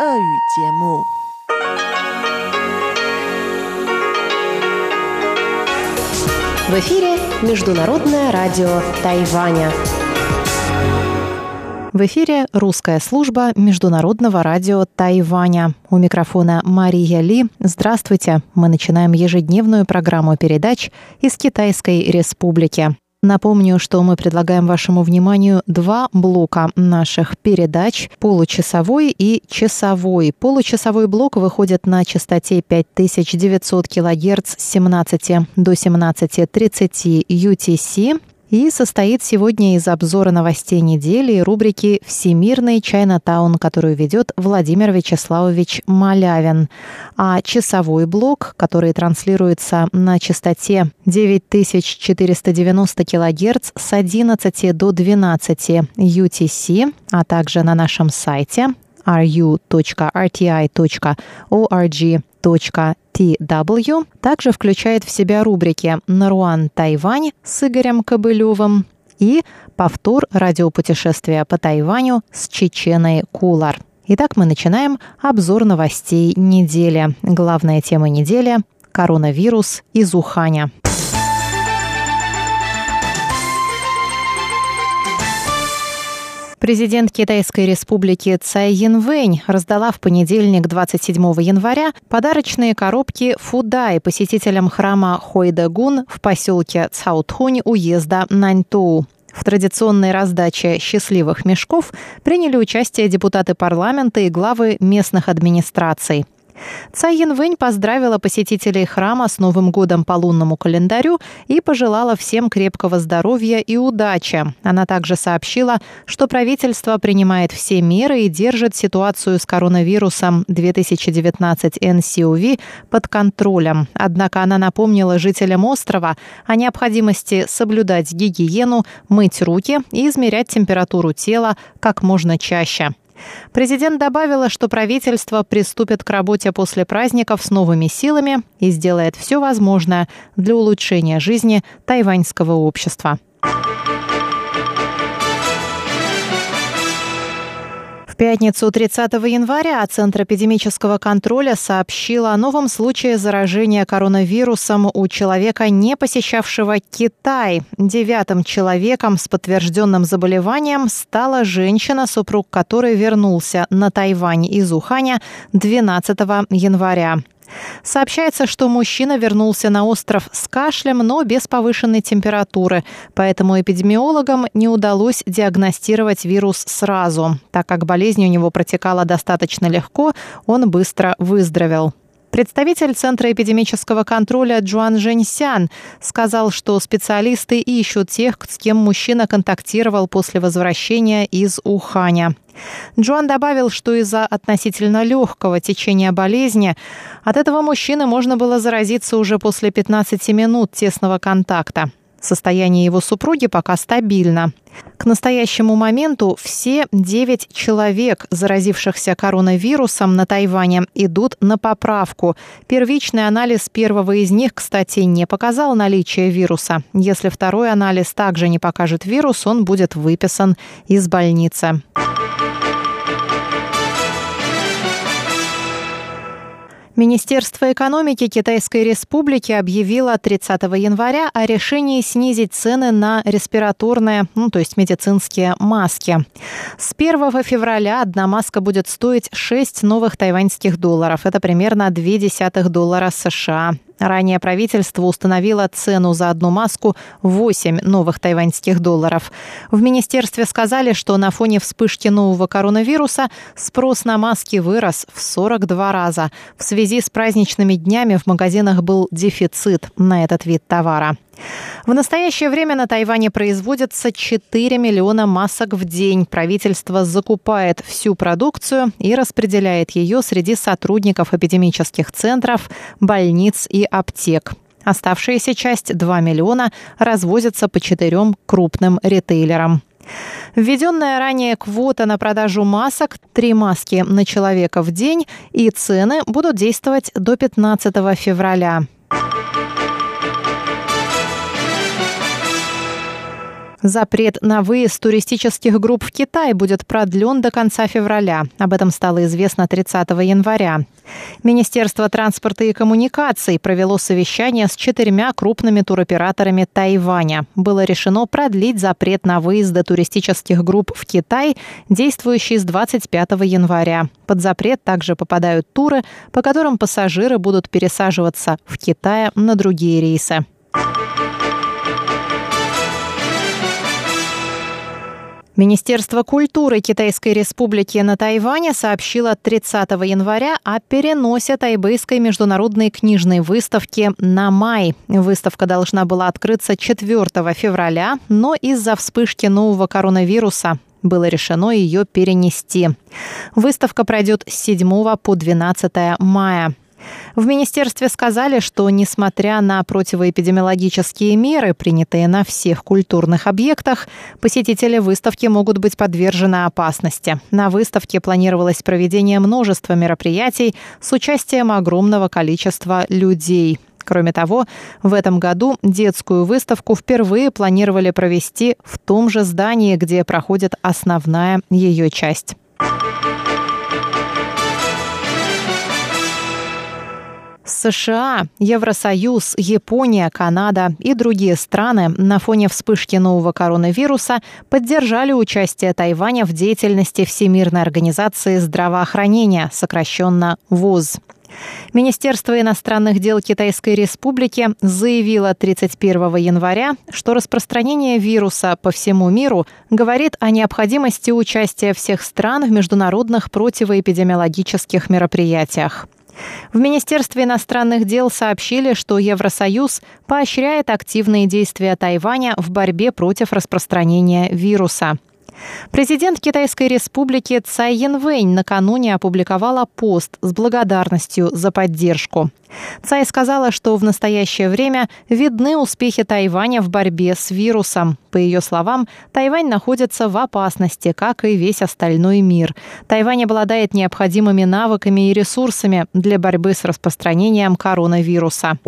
В эфире Международное радио Тайваня. В эфире русская служба Международного радио Тайваня. У микрофона Мария Ли. Здравствуйте. Мы начинаем ежедневную программу передач из Китайской Республики. Напомню, что мы предлагаем вашему вниманию два блока наших передач – получасовой и часовой. Получасовой блок выходит на частоте 5900 кГц с 17 до 17.30 UTC и состоит сегодня из обзора новостей недели и рубрики «Всемирный Чайнатаун», которую ведет Владимир Вячеславович Малявин. А часовой блок, который транслируется на частоте 9490 кГц с 11 до 12 UTC, а также на нашем сайте ru.rti.org.tw также включает в себя рубрики «Наруан Тайвань» с Игорем Кобылевым и повтор радиопутешествия по Тайваню с Чеченой Кулар. Итак, мы начинаем обзор новостей недели. Главная тема недели – коронавирус из Уханя. Президент Китайской республики Цай Янвэнь раздала в понедельник 27 января подарочные коробки Фудай посетителям храма Хойдагун в поселке Цаутхунь уезда Наньтоу. В традиционной раздаче счастливых мешков приняли участие депутаты парламента и главы местных администраций. Цай Янвэнь поздравила посетителей храма с Новым годом по лунному календарю и пожелала всем крепкого здоровья и удачи. Она также сообщила, что правительство принимает все меры и держит ситуацию с коронавирусом 2019 NCOV под контролем. Однако она напомнила жителям острова о необходимости соблюдать гигиену, мыть руки и измерять температуру тела как можно чаще. Президент добавила, что правительство приступит к работе после праздников с новыми силами и сделает все возможное для улучшения жизни тайваньского общества. Пятницу 30 января Центр эпидемического контроля сообщил о новом случае заражения коронавирусом у человека, не посещавшего Китай. Девятым человеком с подтвержденным заболеванием стала женщина, супруг которой вернулся на Тайвань из Уханя 12 января. Сообщается, что мужчина вернулся на остров с кашлем, но без повышенной температуры, поэтому эпидемиологам не удалось диагностировать вирус сразу. Так как болезнь у него протекала достаточно легко, он быстро выздоровел. Представитель Центра эпидемического контроля Джуан Женьсян сказал, что специалисты ищут тех, с кем мужчина контактировал после возвращения из Уханя. Джоан добавил, что из-за относительно легкого течения болезни от этого мужчины можно было заразиться уже после 15 минут тесного контакта. Состояние его супруги пока стабильно. К настоящему моменту все 9 человек, заразившихся коронавирусом на Тайване, идут на поправку. Первичный анализ первого из них, кстати, не показал наличие вируса. Если второй анализ также не покажет вирус, он будет выписан из больницы. Министерство экономики Китайской Республики объявило 30 января о решении снизить цены на респираторные, ну то есть медицинские маски. С 1 февраля одна маска будет стоить 6 новых тайваньских долларов. Это примерно 0,2 доллара США. Ранее правительство установило цену за одну маску 8 новых тайваньских долларов. В министерстве сказали, что на фоне вспышки нового коронавируса спрос на маски вырос в 42 раза. В связи с праздничными днями в магазинах был дефицит на этот вид товара. В настоящее время на Тайване производится 4 миллиона масок в день. Правительство закупает всю продукцию и распределяет ее среди сотрудников эпидемических центров, больниц и аптек. Оставшаяся часть 2 миллиона развозится по четырем крупным ритейлерам. Введенная ранее квота на продажу масок, три маски на человека в день и цены будут действовать до 15 февраля. Запрет на выезд туристических групп в Китай будет продлен до конца февраля. Об этом стало известно 30 января. Министерство транспорта и коммуникаций провело совещание с четырьмя крупными туроператорами Тайваня. Было решено продлить запрет на выезды туристических групп в Китай, действующий с 25 января. Под запрет также попадают туры, по которым пассажиры будут пересаживаться в Китае на другие рейсы. Министерство культуры Китайской Республики на Тайване сообщило 30 января о переносе тайбэйской международной книжной выставки на май. Выставка должна была открыться 4 февраля, но из-за вспышки нового коронавируса было решено ее перенести. Выставка пройдет с 7 по 12 мая. В министерстве сказали, что несмотря на противоэпидемиологические меры, принятые на всех культурных объектах, посетители выставки могут быть подвержены опасности. На выставке планировалось проведение множества мероприятий с участием огромного количества людей. Кроме того, в этом году детскую выставку впервые планировали провести в том же здании, где проходит основная ее часть. США, Евросоюз, Япония, Канада и другие страны на фоне вспышки нового коронавируса поддержали участие Тайваня в деятельности Всемирной организации здравоохранения, сокращенно ВОЗ. Министерство иностранных дел Китайской Республики заявило 31 января, что распространение вируса по всему миру говорит о необходимости участия всех стран в международных противоэпидемиологических мероприятиях. В Министерстве иностранных дел сообщили, что Евросоюз поощряет активные действия Тайваня в борьбе против распространения вируса. Президент Китайской республики Цай Янвэнь накануне опубликовала пост с благодарностью за поддержку. Цай сказала, что в настоящее время видны успехи Тайваня в борьбе с вирусом. По ее словам, Тайвань находится в опасности, как и весь остальной мир. Тайвань обладает необходимыми навыками и ресурсами для борьбы с распространением коронавируса.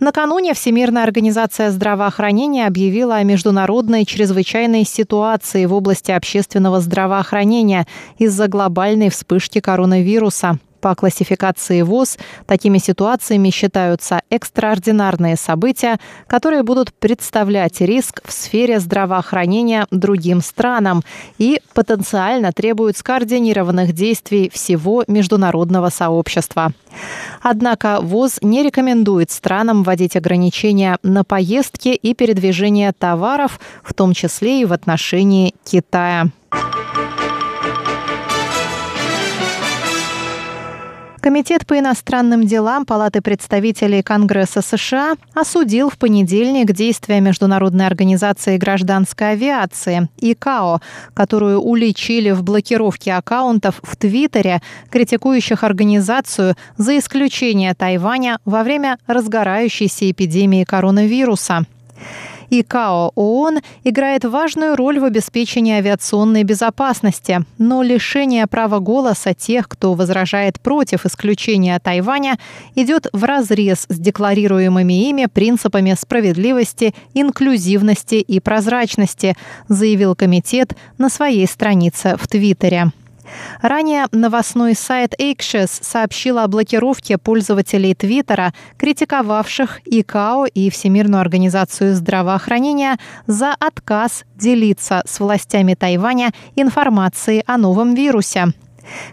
Накануне Всемирная организация здравоохранения объявила о международной чрезвычайной ситуации в области общественного здравоохранения из-за глобальной вспышки коронавируса. По классификации ВОЗ такими ситуациями считаются экстраординарные события, которые будут представлять риск в сфере здравоохранения другим странам и потенциально требуют скоординированных действий всего международного сообщества. Однако ВОЗ не рекомендует странам вводить ограничения на поездки и передвижение товаров, в том числе и в отношении Китая. Комитет по иностранным делам Палаты представителей Конгресса США осудил в понедельник действия Международной организации гражданской авиации ИКАО, которую уличили в блокировке аккаунтов в Твиттере, критикующих организацию за исключение Тайваня во время разгорающейся эпидемии коронавируса. ИКАО ООН играет важную роль в обеспечении авиационной безопасности, но лишение права голоса тех, кто возражает против исключения Тайваня, идет в разрез с декларируемыми ими принципами справедливости, инклюзивности и прозрачности, заявил комитет на своей странице в Твиттере. Ранее новостной сайт Axios сообщил о блокировке пользователей Твиттера, критиковавших ИКАО и Всемирную организацию здравоохранения за отказ делиться с властями Тайваня информацией о новом вирусе.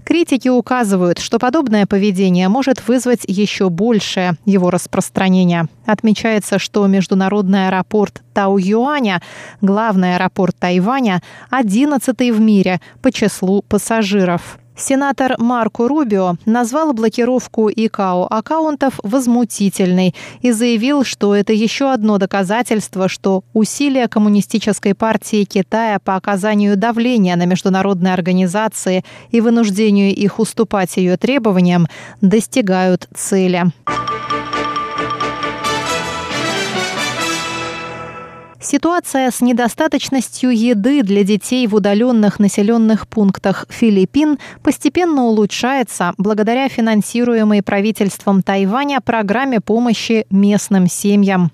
Критики указывают, что подобное поведение может вызвать еще большее его распространение. Отмечается, что международный аэропорт Тау-Юаня, главный аэропорт Тайваня, 11 в мире по числу пассажиров. Сенатор Марко Рубио назвал блокировку ИКАО аккаунтов возмутительной и заявил, что это еще одно доказательство, что усилия Коммунистической партии Китая по оказанию давления на международные организации и вынуждению их уступать ее требованиям достигают цели. Ситуация с недостаточностью еды для детей в удаленных населенных пунктах Филиппин постепенно улучшается благодаря финансируемой правительством Тайваня программе помощи местным семьям.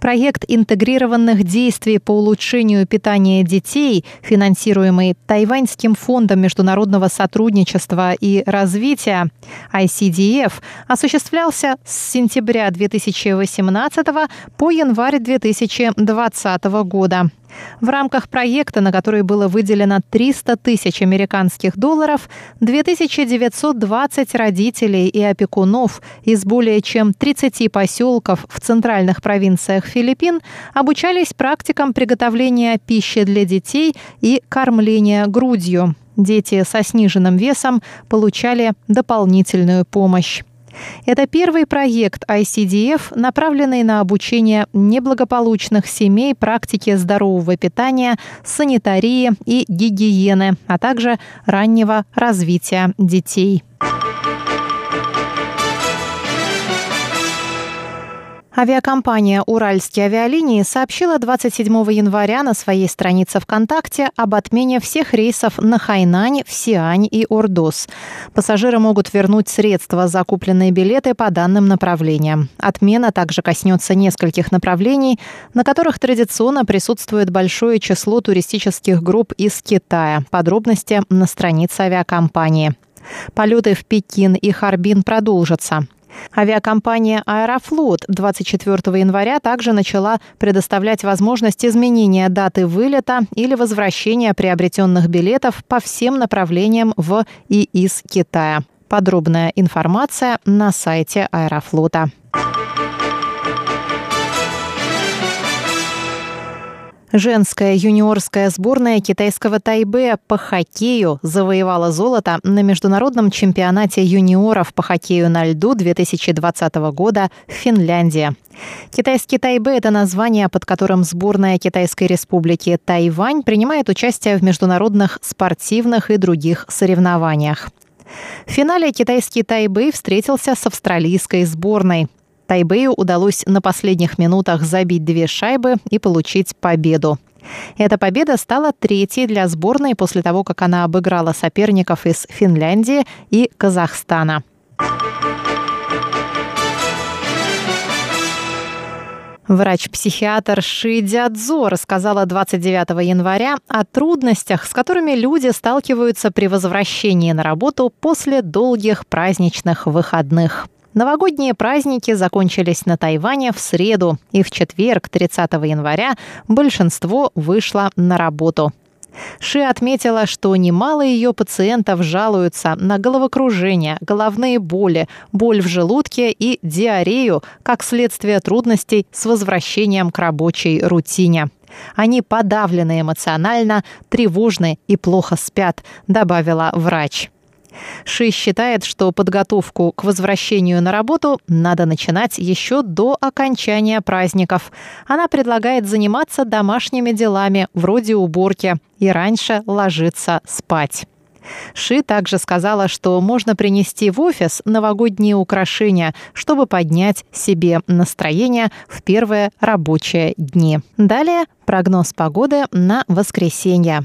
Проект интегрированных действий по улучшению питания детей, финансируемый Тайваньским фондом международного сотрудничества и развития ICDF, осуществлялся с сентября 2018 по январь 2020 года. В рамках проекта, на который было выделено 300 тысяч американских долларов, 2920 родителей и опекунов из более чем 30 поселков в центральных провинциях Филиппин обучались практикам приготовления пищи для детей и кормления грудью. Дети со сниженным весом получали дополнительную помощь. Это первый проект ICDF, направленный на обучение неблагополучных семей практике здорового питания, санитарии и гигиены, а также раннего развития детей. Авиакомпания «Уральские авиалинии» сообщила 27 января на своей странице ВКонтакте об отмене всех рейсов на Хайнань, в Сиань и Ордос. Пассажиры могут вернуть средства за купленные билеты по данным направлениям. Отмена также коснется нескольких направлений, на которых традиционно присутствует большое число туристических групп из Китая. Подробности на странице авиакомпании. Полеты в Пекин и Харбин продолжатся. Авиакомпания «Аэрофлот» 24 января также начала предоставлять возможность изменения даты вылета или возвращения приобретенных билетов по всем направлениям в и из Китая. Подробная информация на сайте «Аэрофлота». Женская юниорская сборная китайского Тайбе по хоккею завоевала золото на международном чемпионате юниоров по хоккею на льду 2020 года в Финляндии. Китайский Тайбе – это название, под которым сборная Китайской республики Тайвань принимает участие в международных спортивных и других соревнованиях. В финале китайский Тайбэй встретился с австралийской сборной. Тайбэю удалось на последних минутах забить две шайбы и получить победу. Эта победа стала третьей для сборной после того, как она обыграла соперников из Финляндии и Казахстана. Врач-психиатр Ши Дядзо рассказала 29 января о трудностях, с которыми люди сталкиваются при возвращении на работу после долгих праздничных выходных. Новогодние праздники закончились на Тайване в среду, и в четверг, 30 января, большинство вышло на работу. Ши отметила, что немало ее пациентов жалуются на головокружение, головные боли, боль в желудке и диарею как следствие трудностей с возвращением к рабочей рутине. Они подавлены эмоционально, тревожны и плохо спят, добавила врач. Ши считает, что подготовку к возвращению на работу надо начинать еще до окончания праздников. Она предлагает заниматься домашними делами, вроде уборки, и раньше ложиться спать. Ши также сказала, что можно принести в офис новогодние украшения, чтобы поднять себе настроение в первые рабочие дни. Далее прогноз погоды на воскресенье.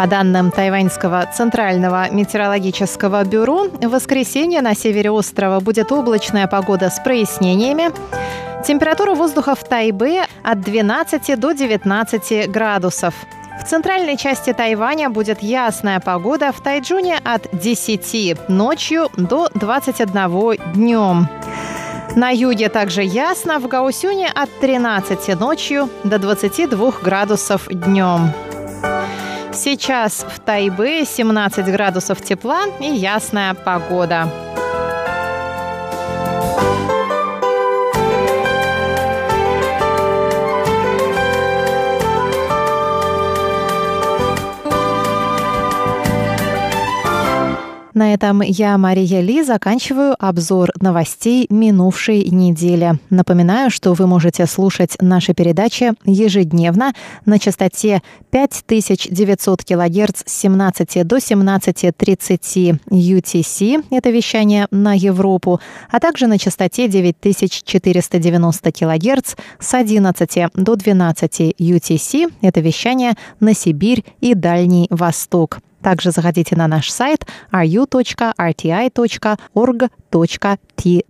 По данным Тайваньского центрального метеорологического бюро, в воскресенье на севере острова будет облачная погода с прояснениями. Температура воздуха в Тайбе от 12 до 19 градусов. В центральной части Тайваня будет ясная погода, в Тайджуне от 10 ночью до 21 днем. На юге также ясно, в Гаусюне от 13 ночью до 22 градусов днем. Сейчас в Тайбе 17 градусов тепла и ясная погода. На этом я, Мария Ли, заканчиваю обзор новостей минувшей недели. Напоминаю, что вы можете слушать наши передачи ежедневно на частоте 5900 кГц с 17 до 17.30 UTC, это вещание на Европу, а также на частоте 9490 кГц с 11 до 12 UTC, это вещание на Сибирь и Дальний Восток. Также заходите на наш сайт ru.rti.org.tw.